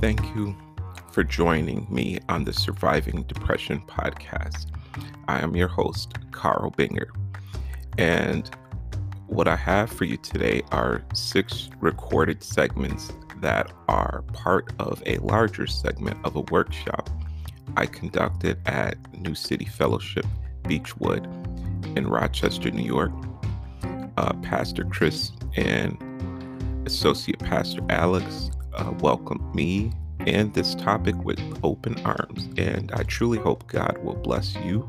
Thank you for joining me on the Surviving Depression podcast. I am your host, Carl Binger. And what I have for you today are six recorded segments that are part of a larger segment of a workshop I conducted at New City Fellowship Beechwood in Rochester, New York. Uh, Pastor Chris and Associate Pastor Alex uh, welcomed me and this topic with open arms. And I truly hope God will bless you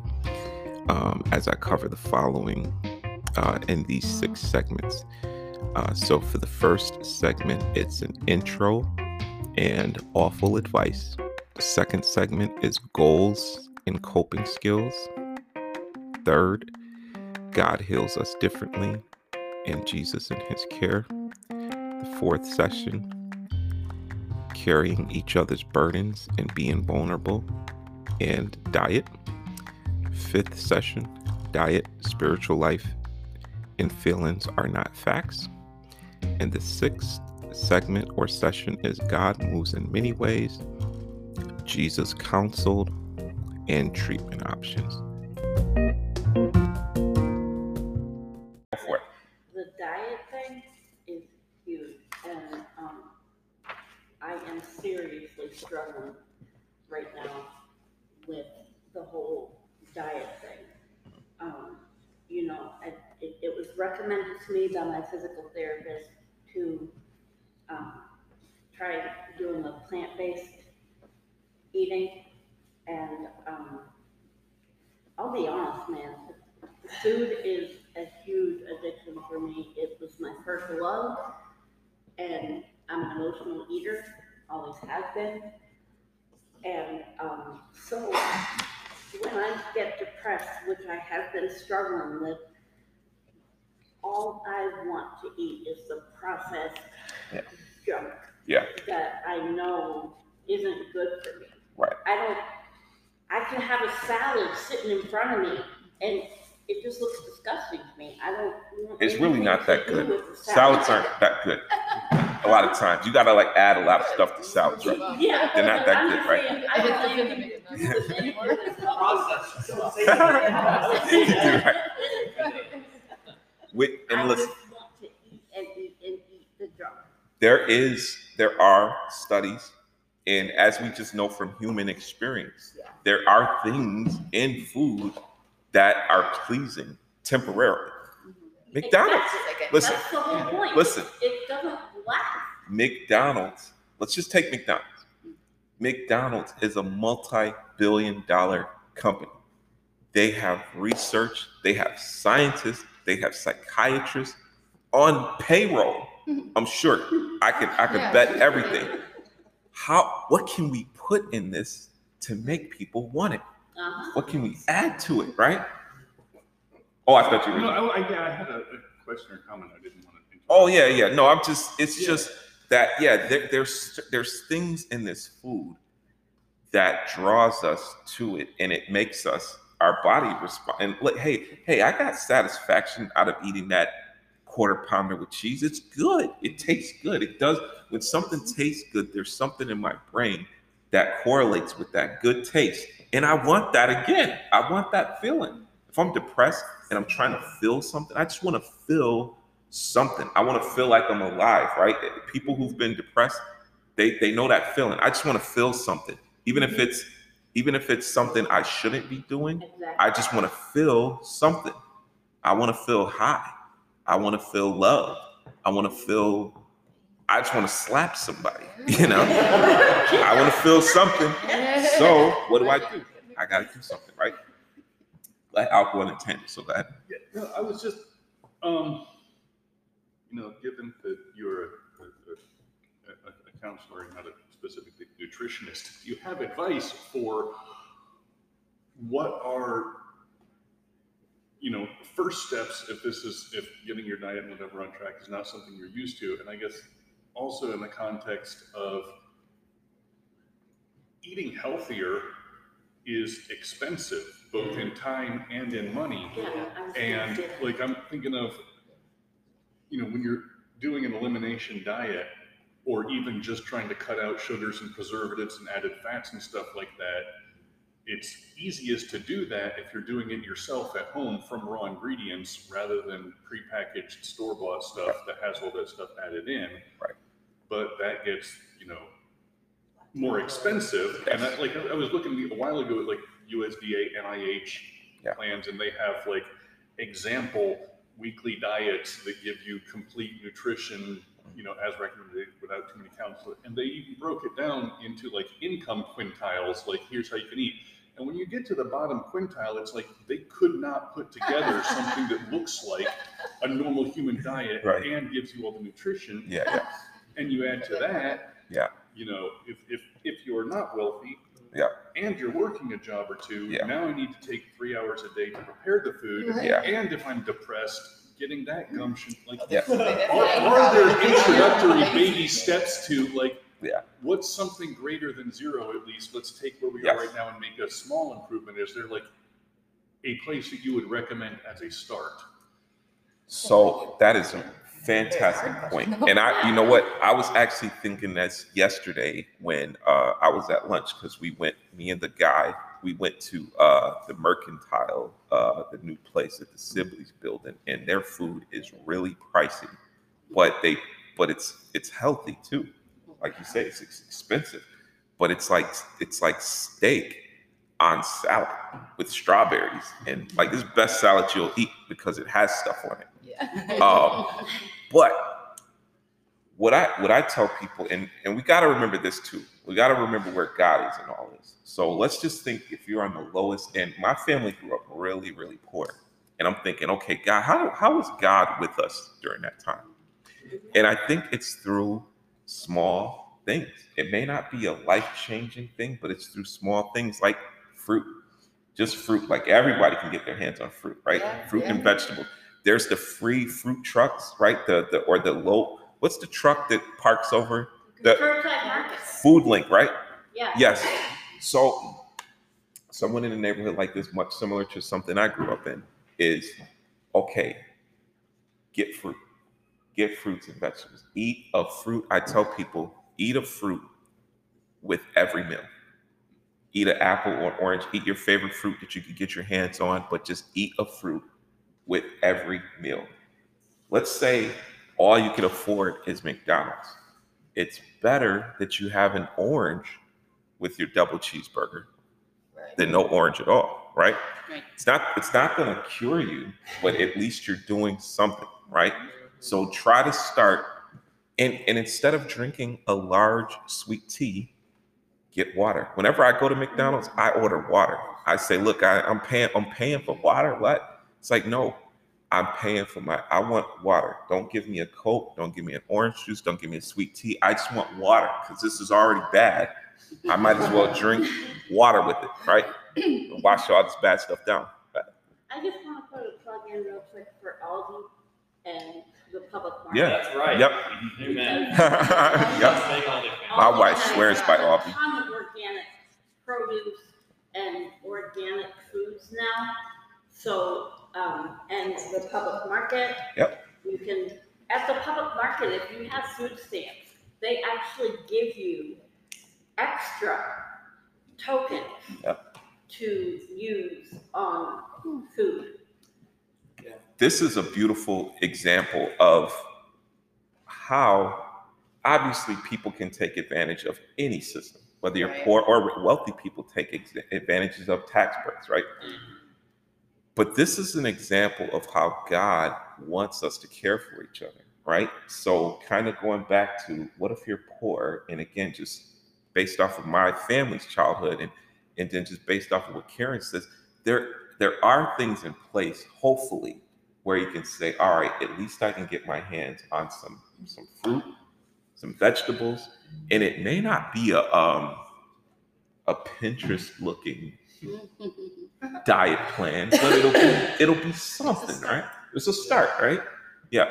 um, as I cover the following uh, in these six segments. Uh, so, for the first segment, it's an intro and awful advice. The second segment is goals and coping skills. Third, God heals us differently and Jesus in his care. The fourth session, carrying each other's burdens and being vulnerable, and diet. Fifth session, diet, spiritual life, and feelings are not facts. And the sixth segment or session is God moves in many ways, Jesus counseled, and treatment options. And um, I'll be honest, man, food is a huge addiction for me. It was my first love, and I'm an emotional eater, always have been. And um, so when I get depressed, which I have been struggling with, all I want to eat is the processed Yeah. junk Yeah, that I know isn't good for me. Right. I don't, I can have a salad sitting in front of me and it just looks disgusting to me. I don't. want it's really not that good. with Salads aren't that good. A lot of times, you gotta like add a lot of stuff to salads, right? Yeah. They're not that I'm good, just right? saying, I don't think there's anything Right. With, I and listen, just want to eat and eat and eat the there is, there are studies, and as we just know from human experience, Yeah. there are things in food that are pleasing temporarily. Mm-hmm. McDonald's, listen, That's the whole point. listen. It doesn't last. McDonald's, let's just take McDonald's. McDonald's is a multi billion dollar company. They have research, they have scientists, they have psychiatrists on payroll. I'm sure I could I could Yeah. bet everything. How what can we put in this to make people want it? Uh-huh. What can we add to it, right? Oh, I thought you were No, I, I, yeah, I had a, a question or comment. I didn't want to. interrupt. Oh yeah, yeah. No, I'm just. It's Yeah. just that. Yeah, there, there's there's things in this food that draws us to it, and it makes us our body respond. And like, hey, hey, I got satisfaction out of eating that quarter pounder with cheese. It's good. It tastes good. It does. When something tastes good, there's something in my brain that correlates with that good taste, and I want that again. I want that feeling. If I'm depressed and I'm trying to feel something, I just want to feel something. I want to feel like I'm alive, right? People who've been depressed, they they know that feeling. I just want to feel something, even if it's even if it's something I shouldn't be doing. Exactly. I just want to feel something. I want to feel high. I want to feel love. I want to feel. I just want to slap somebody. You know, I want to feel something. So what do I do? I got to do something, right? Like alcohol tannin. So that Yeah, I was just, um, you know, given that you're a, a, a, a counselor and not a specifically nutritionist, do you have advice for what are, you know, first steps if this is, if getting your diet and whatever on track is not something you're used to? And I guess also in the context of eating healthier is expensive, both in time and in money. Yeah, And like I'm thinking of, you know, when you're doing an elimination diet, or even just trying to cut out sugars and preservatives and added fats and stuff like that, it's easiest to do that if you're doing it yourself at home from raw ingredients rather than prepackaged store bought stuff that has all that stuff added in. Right. But that gets, you know, more expensive. And I, like I was looking a while ago at like USDA, NIH Yeah. plans, and they have like example weekly diets that give you complete nutrition, mm-hmm. you know, as recommended without too many calories. And they even broke it down into like income quintiles, like here's how you can eat. And when you get to the bottom quintile, it's like they could not put together something that looks like a normal human diet Right. and gives you all the nutrition. Yeah, yeah. And you add to that, Yeah. you know, if if if you're not wealthy, Yeah. and you're working a job or two, Yeah. now I need to take three hours a day to prepare the food. Yeah. And if I'm depressed, getting that gumption, like, Yeah. are, are there introductory baby steps to like, Yeah. what's something greater than zero at least? Let's take where we Yes. are right now and make a small improvement. Is there like a place that you would recommend as a start? So that is a fantastic point. And I, you know what? I was actually thinking this yesterday when uh, I was at lunch because we went, me and the guy, we went to uh, the Mercantile, uh, the new place at the Sibley's building, and their food is really pricey, but they, but it's it's healthy too. Like you say, it's expensive, but it's like it's like steak on salad with strawberries, and like this best salad you'll eat because it has stuff on it. Um, but what I what I tell people, and and we got to remember this too. We got to remember where God is in all this. So let's just think if you're on the lowest end. My family grew up really, really poor, and I'm thinking, okay, God, how how was God with us during that time? And I think it's through small things. It may not be a life changing thing, but it's through small things like fruit. Just fruit, like everybody can get their hands on fruit, right? Yeah, fruit and vegetables. There's the free fruit trucks, right? The the or the low. What's the truck that parks over The- Foodlink, right? yeah. Yes. So, someone in a neighborhood like this, much similar to something I grew up in, is okay. Get fruit, get fruits and vegetables. Eat a fruit. I tell people, eat a fruit with every meal. Eat an apple or orange. Eat your favorite fruit that you can get your hands on, but just eat a fruit with every meal. Let's say all you can afford is McDonald's. It's better that you have an orange with your double cheeseburger than no orange at all, right? Right. It's not it's not going to cure you, but at least you're doing something, right? Mm-hmm. So try to start and and instead of drinking a large sweet tea, get water. Whenever I go to McDonald's, I order water. I say, "Look, I, I'm paying I'm paying for water." What? It's like, "No, I'm paying for my I want water. Don't give me a Coke, don't give me an orange juice, don't give me a sweet tea. I just want water cuz this is already bad. I might as well drink water with it, right? Wash all this bad stuff down. I just want to put a plug in real quick for Aldi and the public market. Yeah. That's right. Yep. Amen. yep. Make all different. My Aldi wife has swears by a Aldi. Ton of organic produce and organic foods now. So, um, and the public market. Yep. You can, at the public market, if you have food stamps, they actually give you extra tokens Yep. to use on food. This is a beautiful example of how obviously people can take advantage of any system, whether you're Right. poor or wealthy people take ex- advantages of tax breaks, right? Mm-hmm. But this is an example of how God wants us to care for each other, right? So, kind of going back to what if you're poor? And again, just based off of my family's childhood and, and then just based off of what Karen says, there, there are things in place, hopefully, where you can say, all right, at least I can get my hands on some some fruit, some vegetables, and it may not be a um a Pinterest looking diet plan, but it'll be it'll be something, right? It's a start, right? Yeah.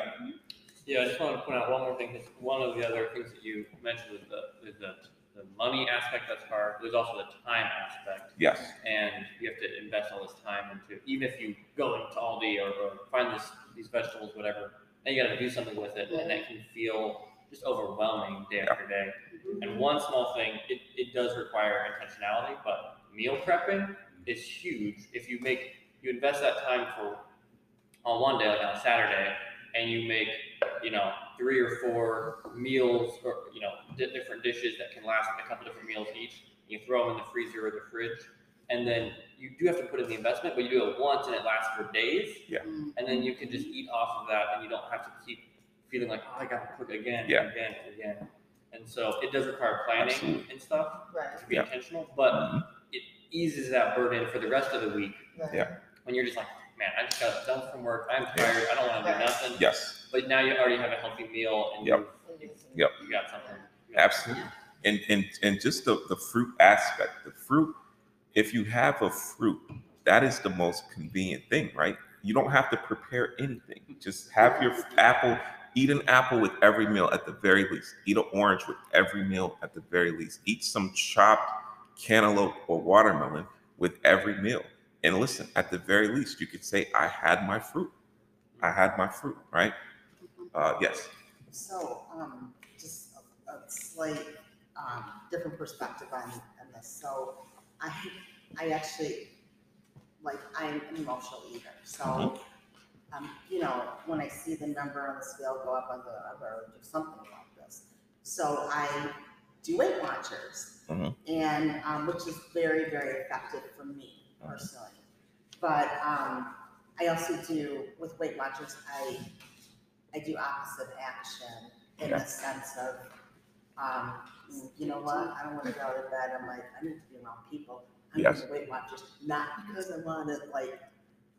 Yeah, I just want to point out one more thing. 'cause One of the other things that you mentioned was the, is the, the money aspect that's hard. There's also the time aspect. Yes. And you have to invest all this time into, even if you go into Aldi or, or find this, these vegetables, whatever, and you got to do something with it. And that can feel just overwhelming day Yeah. after day. And one small thing, it, it does require intentionality, but meal prepping is huge. If you make, you invest that time for, on one day, like on Saturday, and you make, you know, three or four meals or, you know, di- different dishes that can last a couple different meals each. You throw them in the freezer or the fridge. And then you do have to put in the investment, but you do it once and it lasts for days. Mm. And then you can just eat off of that and you don't have to keep feeling like, oh, I gotta cook again Yeah. and again and again. And so it does require planning Absolutely. and stuff Right, to be Yeah. intentional, but it eases that burden for the rest of the week right. Yeah. when you're just like, man, I just got done from work, I'm tired, I don't wanna do nothing. Yes, But now you already have a healthy meal and Yep. you, Yep. you got something. absolutely. And and and just the the fruit aspect. The fruit, if you have a fruit, that is the most convenient thing, right? You don't have to prepare anything. Just have your apple. Eat an apple with every meal at the very least. Eat an orange with every meal at the very least. Eat some chopped cantaloupe or watermelon with every meal. And listen, at the very least, you could say, I had my fruit. I had my fruit, right? Uh, yes. So, um, just a, a slight, um, different perspective on, on this. So I, I actually, like, I'm an emotional eater. So, um, you know, when I see the number on the scale go up on the, I'd do something like this. So I do Weight Watchers Mhm. and, um, which is very, very effective for me Mhm. personally. But, um, I also do, with Weight Watchers, I, I do opposite action in the sense of, um, you know what, I don't wanna go to bed, I'm like, I need to be around people. I'm Yes. doing Weight Watchers, not because I wanna like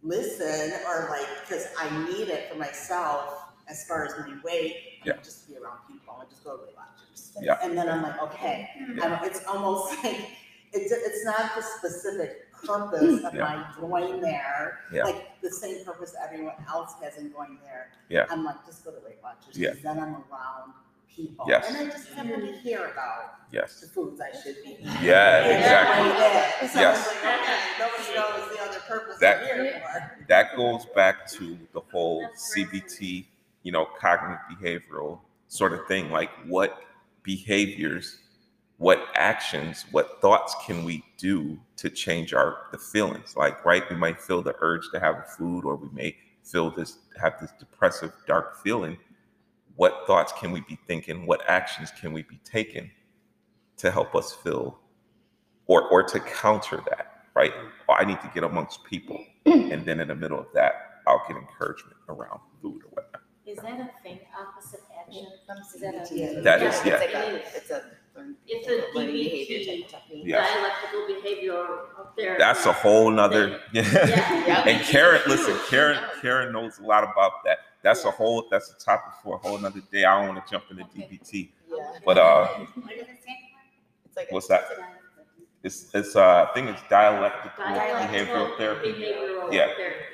listen or like, cause I need it for myself as far as my weight, Yeah. and just be around people, and just go to Weight Watchers. Yeah. And then I'm like, okay, I don't, it's almost like, it's, it's not the specific purpose of Yeah. my going there. Yeah. Like the same purpose everyone else has in going there. Yeah. I'm like, just go to Weight Watchers, Yeah. because then I'm around people. Yes. And I just happen to hear about the Yes. foods I should be eating. Yeah, And exactly. that way it is. So Yes. it's like, okay, nobody knows the other purpose That- I'm here for. that goes back to the whole CBT, you know, cognitive behavioral sort of thing. Like, what behaviors, what actions, what thoughts can we do to change our the feelings? Like, right, we might feel the urge to have a food, or we may feel this have this depressive, dark feeling. What thoughts can we be thinking? What actions can we be taking to help us feel, or or to counter that? Right? Oh, I need to get amongst people and then in the middle of that, I'll get encouragement around food or whatnot. Is that a thing, opposite action? From Is that a- CBT. That Yeah, It's like a, it's a. It's a learning behavior DBT. type technique. Yeah. Dialectical behavioral therapy. That's a whole nother. Yeah. And Karen, listen, Karen, Karen knows a lot about that. That's a whole. That's a topic for a whole nother day. I don't want to jump into DBT, Yeah. but uh, What does it stand It's like a- what's that? It's it's uh, I think it's dialectical Dialectical behavioral therapy. Behavioral Yeah. therapy.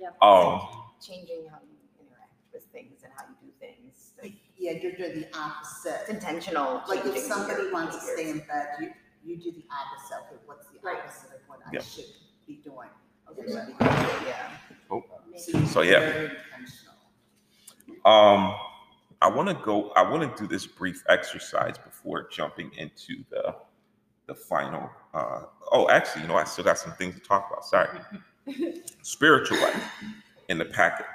Yeah. Um, Changing how you interact with things and how you do things. Like, Yeah, you're doing the opposite. It's intentional. Like if changing somebody your wants to stay behaviors. in bed, you, you do the opposite of what's the Right. opposite of what I Yeah. should be doing. Okay, Right. should be doing. Yeah. So, yeah. Very intentional. Um, I want to go. I want to do this brief exercise before jumping into the the final. Uh, oh, actually, you know, I still got some things to talk about. Sorry, spiritual life in the packet.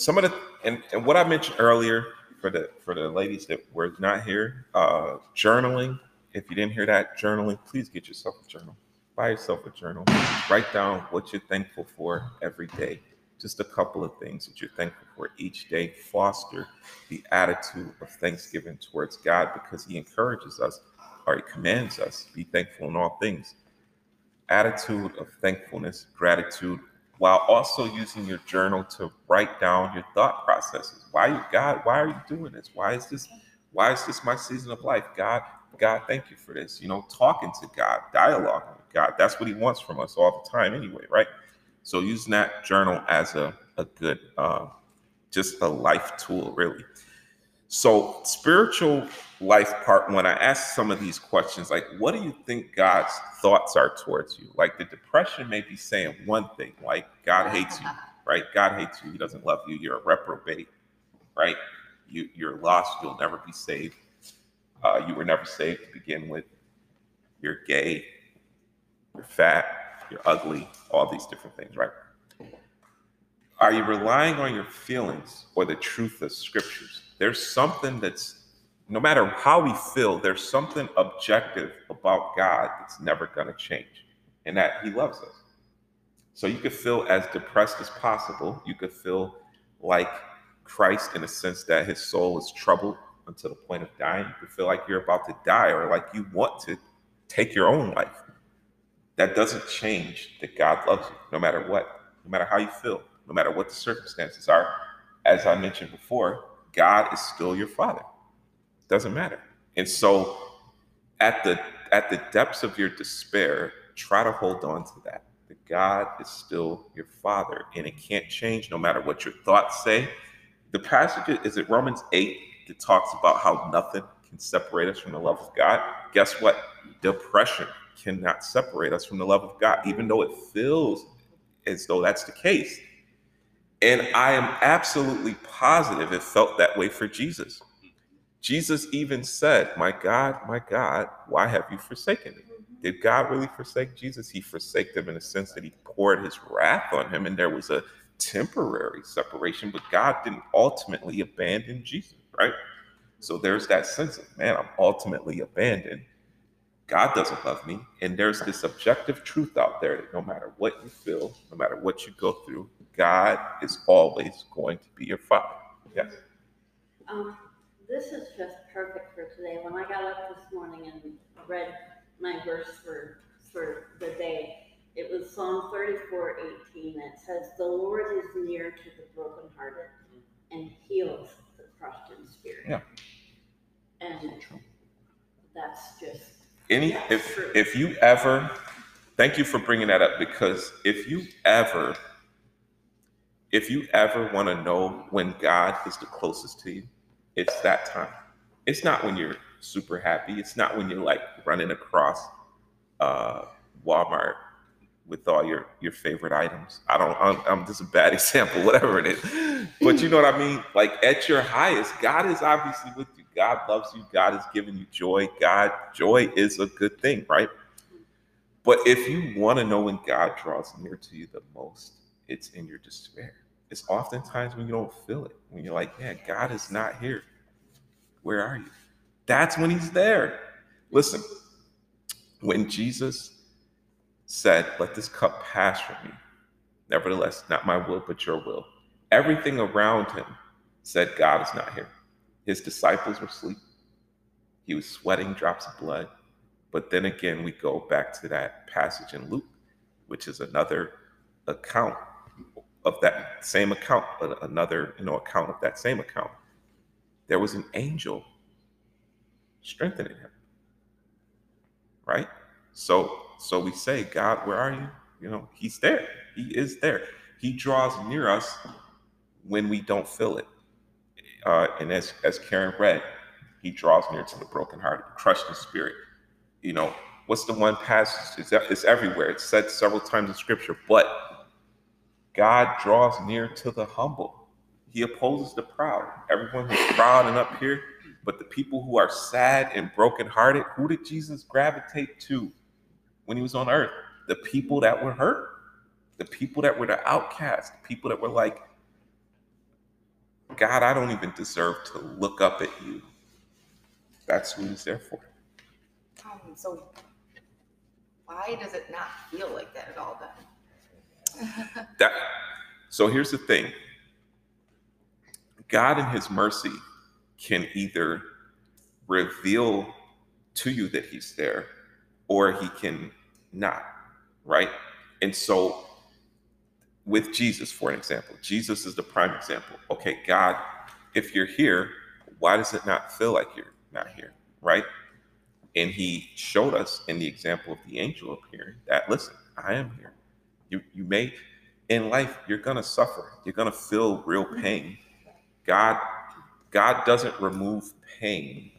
Some of the and, and what I mentioned earlier for the for the ladies that were not here, uh, journaling. If you didn't hear that, journaling. Please get yourself a journal. Buy yourself a journal. Write down what you're thankful for every day just a couple of things that you're thankful for each day. Foster the attitude of thanksgiving towards God because He encourages us or He commands us be thankful in all things. Attitude of thankfulness, gratitude, while also using your journal to write down your thought processes. Why you God? Why are you doing this? Why is this? Why is this my season of life? God, God, thank you for this. You know, talking to God, dialoguing with God. That's what He wants from us all the time, anyway, right? So using that journal as a, a good, uh, just a life tool, really. So spiritual life part when I ask some of these questions, like, what do you think God's thoughts are towards you? Like the depression may be saying one thing, like God hates you, right? God hates you. He doesn't love you. You're a reprobate, right? You, you're lost. You'll never be saved. Uh, you were never saved to begin with. You're gay. You're fat. You're ugly. All these different things, right? Are you relying on your feelings or the truth of scriptures? There's something that's, no matter how we feel, there's something objective about God that's never going to change, and that He loves us. So you could feel as depressed as possible. You could feel like Christ in a sense that his soul is troubled until the point of dying. You could feel like you're about to die or like you want to take your own life. That doesn't change that God loves you no matter what, no matter how you feel, no matter what the circumstances are. As I mentioned before, God is still your father. Doesn't matter. And so at the at the depths of your despair, try to hold on to that that God is still your father and it can't change no matter what your thoughts say. The passage is it Romans 8 that talks about how nothing can separate us from the love of God. Guess what? Depression cannot separate us from the love of God, even though it feels as though that's the case. And I am absolutely positive it felt that way for Jesus. Jesus even said, My God, my God, why have you forsaken me? Did God really forsake Jesus? He forsake him in the sense that he poured his wrath on him, and there was a temporary separation, but God didn't ultimately abandon Jesus, right? So there's that sense of, man, I'm ultimately abandoned. God doesn't love me. And there's this objective truth out there that no matter what you feel, no matter what you go through, God is always going to be your father. Yes. Um, this is just perfect for today. When I got up this morning and read my verse for, for the day, it was Psalm 34 18. It says, The Lord is near to the brokenhearted and heals the crushed in spirit. Yeah. And that's just, Any Yeah, if true. if you ever thank you for bringing that up because if you ever if you ever want to know when God is the closest to you, it's that time. It's not when you're super happy. It's not when you're like running across uh, Walmart with all your your favorite items. I don't. I'm, I'm just a bad example, whatever it is. But you know what I mean. Like at your highest, God is obviously with you. God loves you. God is giving you joy. God, joy is a good thing, right? But if you want to know when God draws near to you the most, it's in your despair. It's oftentimes when you don't feel it, when you're like, yeah, God is not here. Where are you? That's when he's there. Listen, when Jesus said, Let this cup pass from me, nevertheless, not my will, but your will, everything around him said, God is not here. His disciples were asleep. He was sweating drops of blood. But then again, we go back to that passage in Luke, which is another account of that same account, but another you know account of that same account. There was an angel strengthening him. Right? So so we say, God, where are you? You know, he's there. He is there. He draws near us when we don't feel it. Uh, and as as Karen read, he draws near to the brokenhearted, crushed in spirit. You know, what's the one passage? It's, it's everywhere. It's said several times in scripture, but God draws near to the humble. He opposes the proud. Everyone who's proud and up here, but the people who are sad and brokenhearted, who did Jesus gravitate to when he was on earth? The people that were hurt, the people that were the outcast, people that were like, God, I don't even deserve to look up at you. That's who he's there for. Um, so why does it not feel like that at all then? That so here's the thing. God in his mercy can either reveal to you that he's there or he can not, right? And so with Jesus, for an example, Jesus is the prime example. Okay, God, if you're here, why does it not feel like you're not here, right? And he showed us in the example of the angel appearing that listen, I am here. You you may in life you're gonna suffer. You're gonna feel real pain. God God doesn't remove pain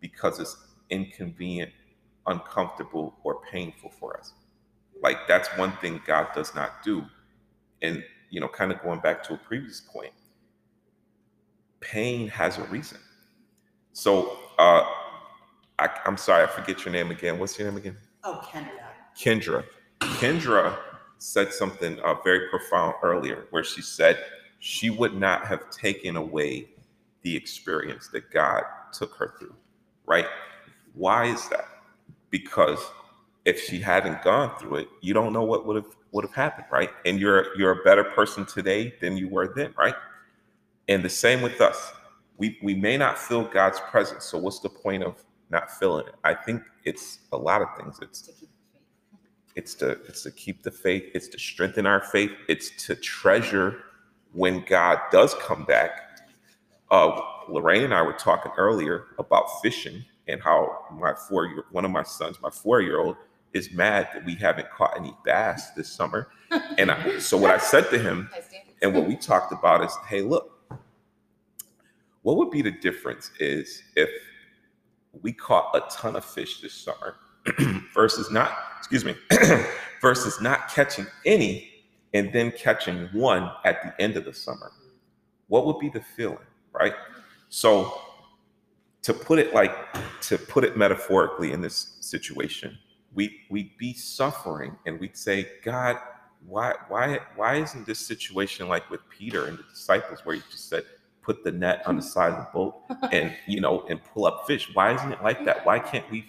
because it's inconvenient, uncomfortable, or painful for us. Like that's one thing God does not do. And you know, kind of going back to a previous point, pain has a reason. So uh, I, I'm sorry, I forget your name again. What's your name again? Oh, Kendra. Kendra. Kendra said something uh, very profound earlier, where she said she would not have taken away the experience that God took her through. Right? Why is that? Because if she hadn't gone through it, you don't know what would have would have happened, right? And you're you're a better person today than you were then, right? And the same with us. We we may not feel God's presence. So what's the point of not feeling it? I think it's a lot of things. It's To keep the faith. It's to it's to keep the faith. It's to strengthen our faith. It's to treasure when god does come back. Uh lorraine and i were talking earlier about fishing and how my four year one of my sons my four year old is mad that we haven't caught any bass this summer. And I, so what i said to him and what we talked about is hey look what would be the difference is if we caught a ton of fish this summer versus not excuse me versus not catching any and then catching one at the end of the summer. What would be the feeling right? So to put it like to put it metaphorically in this situation we we'd be suffering and we'd say god why why why isn't this situation like with peter and the disciples where he just said put the net on the side of the boat and you know and pull up fish? Why isn't it like that? Why can't we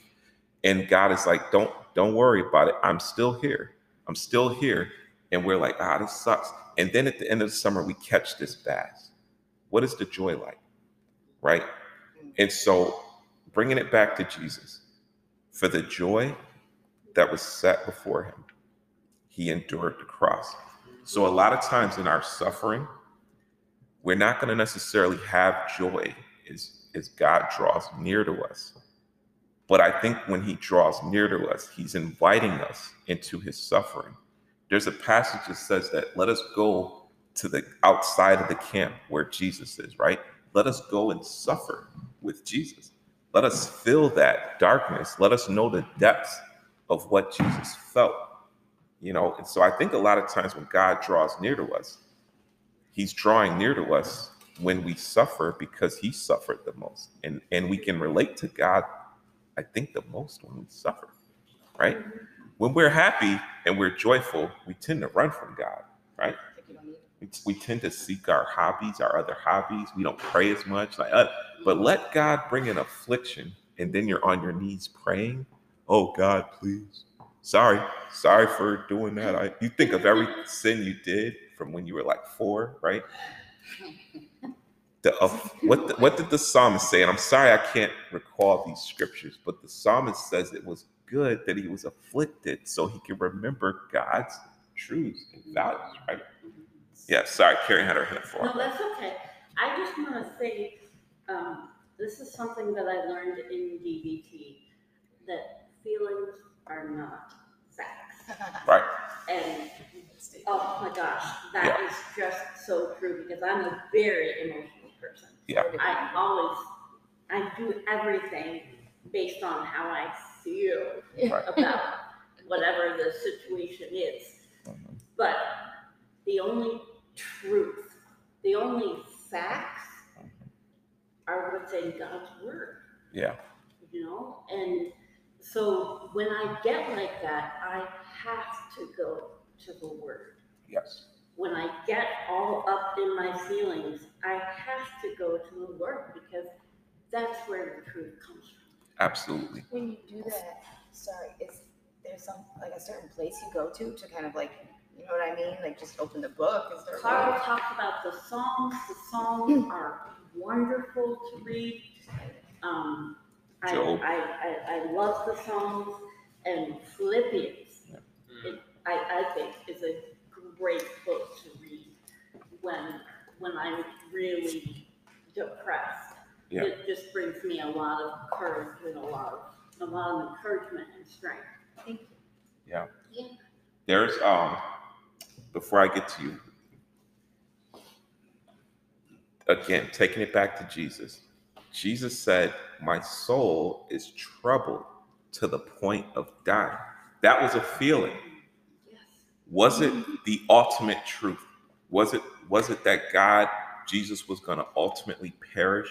and god is like don't don't worry about it. I'm still here. I'm still here. And we're like ah this sucks. And then at the end of the summer we catch this bass. What is the joy like right? And so bringing it back to jesus for the joy that was set before him he endured the cross. So a lot of times in our suffering we're not going to necessarily have joy as, as god draws near to us but I think when he draws near to us, he's inviting us into his suffering. There's a passage that says that let us go to the outside of the camp where Jesus is, right? Let us go and suffer with Jesus. Let us feel that darkness. Let us know the depths of what Jesus felt. You know, and so I think a lot of times when God draws near to us, he's drawing near to us when we suffer because he suffered the most. And and we can relate to God I think the most when we suffer, right? When we're happy and we're joyful, we tend to run from God, right? We tend to seek our hobbies, our other hobbies. We don't pray as much, like, uh, but let God bring an affliction, and then you're on your knees praying. Oh God, please. Sorry, sorry for doing that. I, you think of every sin you did from when you were like four, right? The, of what the, what did the psalmist say? And I'm sorry I can't recall these scriptures, but the psalmist says it was good that he was afflicted so he could remember God's truths and values, right? Yeah, sorry, Carrie had her hand for No, that's okay. I just want to say, um, this is something that I learned in DBT, that feelings are not facts. Right. And, oh my gosh, that is just so true because I'm a very emotional person. Yeah. I always, I do everything based on how I feel Right. about whatever the situation is. Mhm. But the only truth, the only facts are what's in God's word, Yeah. you know? And so when I get like that, I have to go to the word. Yes. When I get all up in my feelings, I have to go to the word because that's where the truth comes from. Absolutely. When you do that, sorry, is there some, like a certain place you go to to kind of like, you know what I mean? Like just open the book? Is there Carl way? talked about the Psalms. The Psalms are wonderful to read. Um, I, I, I, I love the Psalms and Philippians. It, I, I think is a great book to read when when I'm really depressed. Yeah. It just brings me a lot of courage and a lot of a lot of encouragement and strength. Thank you. Yeah. Yeah. There's um before I get to you again, taking it back to Jesus. Jesus said, "My soul is troubled to the point of dying." That was a feeling. Yes. Was it the ultimate truth? Was it was it that God Jesus was going to ultimately perish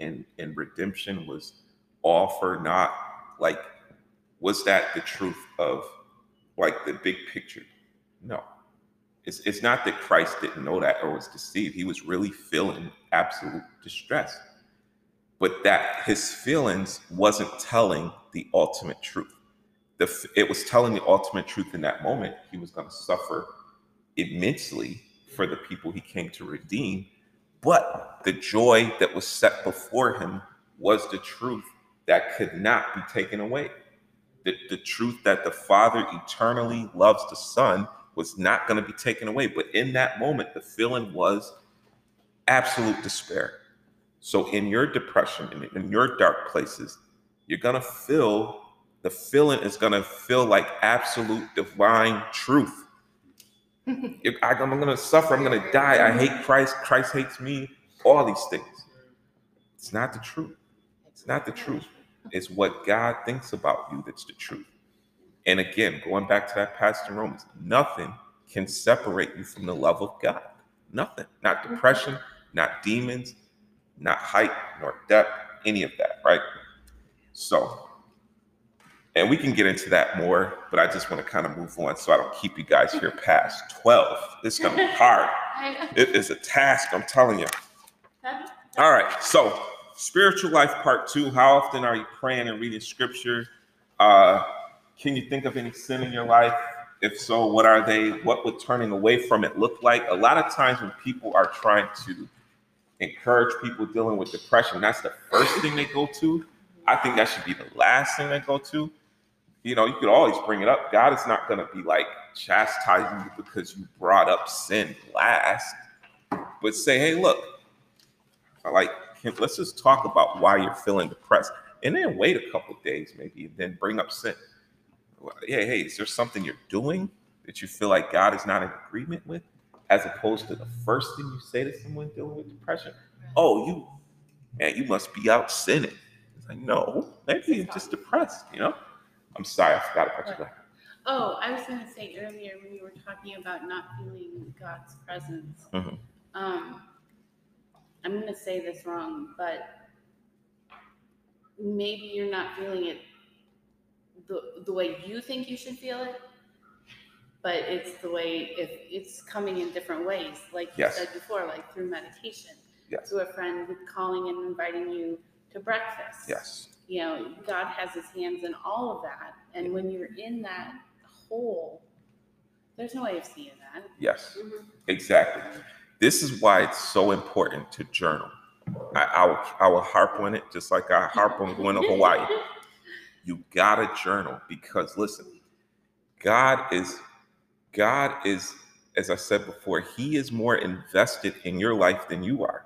and and redemption was all not like was that the truth of like the big picture? No. It's, it's not that christ didn't know that or was deceived. He was really feeling absolute distress. But that his feelings wasn't telling the ultimate truth. The, it was telling the ultimate truth in that moment. He was going to suffer immensely for the people he came to redeem but the joy that was set before him was the truth that could not be taken away. The, the truth that the Father eternally loves the Son was not going to be taken away. But in that moment, the feeling was absolute despair. So in your depression, in, in your dark places, you're going to feel the feeling is going to feel like absolute divine truth. If I- I'm going to suffer. I'm going to die. I hate Christ. Christ hates me. All these things. It's not the truth. It's not the truth. It's what God thinks about you that's the truth. And again, going back to that passage in Romans, nothing can separate you from the love of God. Nothing. Not depression, not demons, not height, nor depth, any of that, right? So, and we can get into that more, but I just want to kind of move on so I don't keep you guys here past 12. It's going to be hard. It is a task, I'm telling you. All right, so spiritual life part two. How often are you praying and reading scripture? Uh, can you think of any sin in your life? If so, what are they? What would turning away from it look like? A lot of times when people are trying to encourage people dealing with depression, that's the first thing they go to. I think that should be the last thing they go to. You know, you could always bring it up. God is not going to be like chastising you because you brought up sin last, but say, hey, look, like let's just talk about why you're feeling depressed and then wait a couple days maybe and then bring up sin. Yeah hey is there something you're doing that you feel like god is not in agreement with as opposed to the first thing you say to someone dealing with depression? Oh you man you must be out sinning. It's like no maybe you're just depressed you know i'm sorry i forgot about you Oh, I was gonna say earlier when you were talking about not feeling God's presence. Mhm. Um, I'm gonna say this wrong, but maybe you're not feeling it the the way you think you should feel it, but it's the way if it's coming in different ways, like you Yes. said before, like through meditation, Yes. to a friend calling and inviting you to breakfast yes you know, God has his hands in all of that. And when you're in that hole, there's no way of seeing that. yes. Mm-hmm. Exactly. This is why it's so important to journal. I, I, will, I will harp on it just like i harp on going to hawaii. You gotta journal because listen god is god is as i said before he is more invested in your life than you are.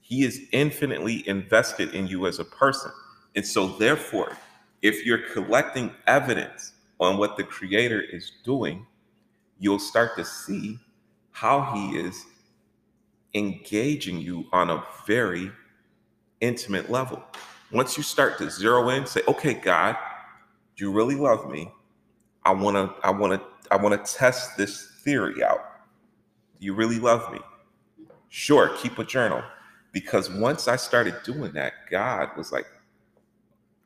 He is infinitely invested in you as a person and so therefore if you're collecting evidence on what the creator is doing you'll start to see how he is engaging you on a very intimate level. Once you start to zero in say okay god you really love me. I want to i want to i want to test this theory out. You really love me. Sure keep a journal. Because once i started doing that god was like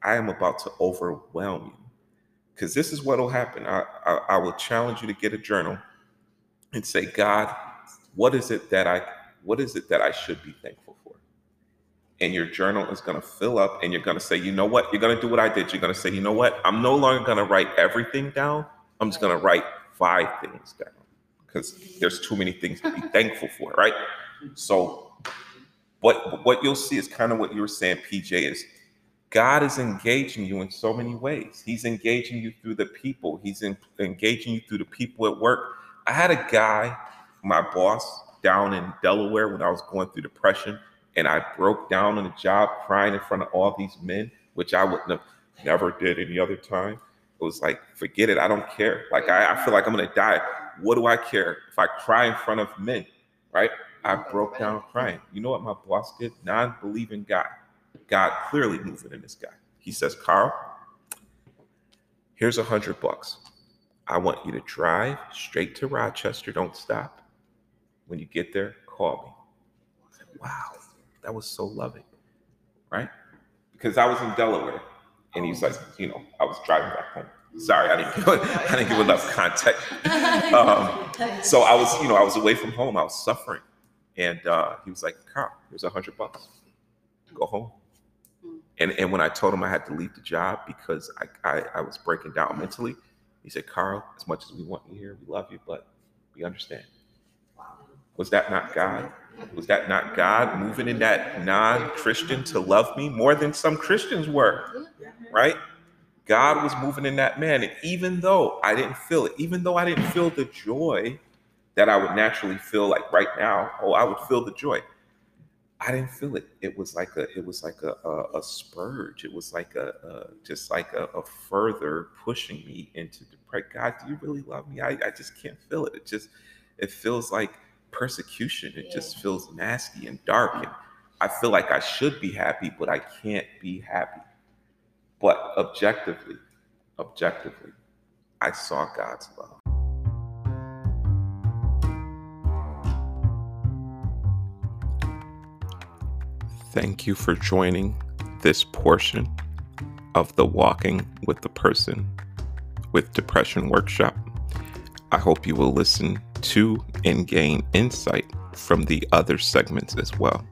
i am about to overwhelm you because this is what will happen. I, I i will challenge you to get a journal and say god what is it that i what is it that i should be thankful for? And your journal is going to fill up and you're going to say you know what? You're going to do what i did. You're going to say you know what? I'm no longer going to write everything down. I'm just going to write five things down because there's too many things to be thankful for right? So what what you'll see is kind of what you were saying pj is god is engaging you in so many ways he's engaging you through the people he's in, engaging you through the people at work i had a guy my boss down in delaware when i was going through depression and I broke down on the job crying in front of all these men, which I wouldn't have never did any other time. It was like, forget it, I don't care. Like I, I feel like I'm gonna die. What do I care if I cry in front of men? Right? I broke down crying. You know what my boss did? Non-believing guy. God clearly moving in this guy. He says, Carl, here's a hundred bucks. I want you to drive straight to Rochester. Don't stop. When you get there, call me. wow, that was so loving, right? Because I was in Delaware, and he's like, you know, I was driving back home. Sorry, I didn't give, I didn't give enough context. Um, so I was, you know, I was away from home. I was suffering, and uh, he was like, "Carl, here's a hundred bucks. Go home." And and when I told him I had to leave the job because I, I I was breaking down mentally, he said, "Carl, as much as we want you here, we love you, but we understand." Was that not God? Was that not God moving in that non-Christian to love me more than some Christians were? Right? God was moving in that man. And even though I didn't feel it, even though I didn't feel the joy that I would naturally feel like right now, oh, I would feel the joy. I didn't feel it. It was like a, it was like a, a, a spurge. It was like a, a just like a, a further pushing me into the God, do you really love me? I, I just can't feel it. It just, it feels like persecution. It just feels nasty and dark. And I feel like I should be happy, but I can't be happy. But objectively, objectively, I saw God's love. Thank you for joining this portion of the Walking with the Person with Depression workshop. I hope you will listen to and gain insight from the other segments as well.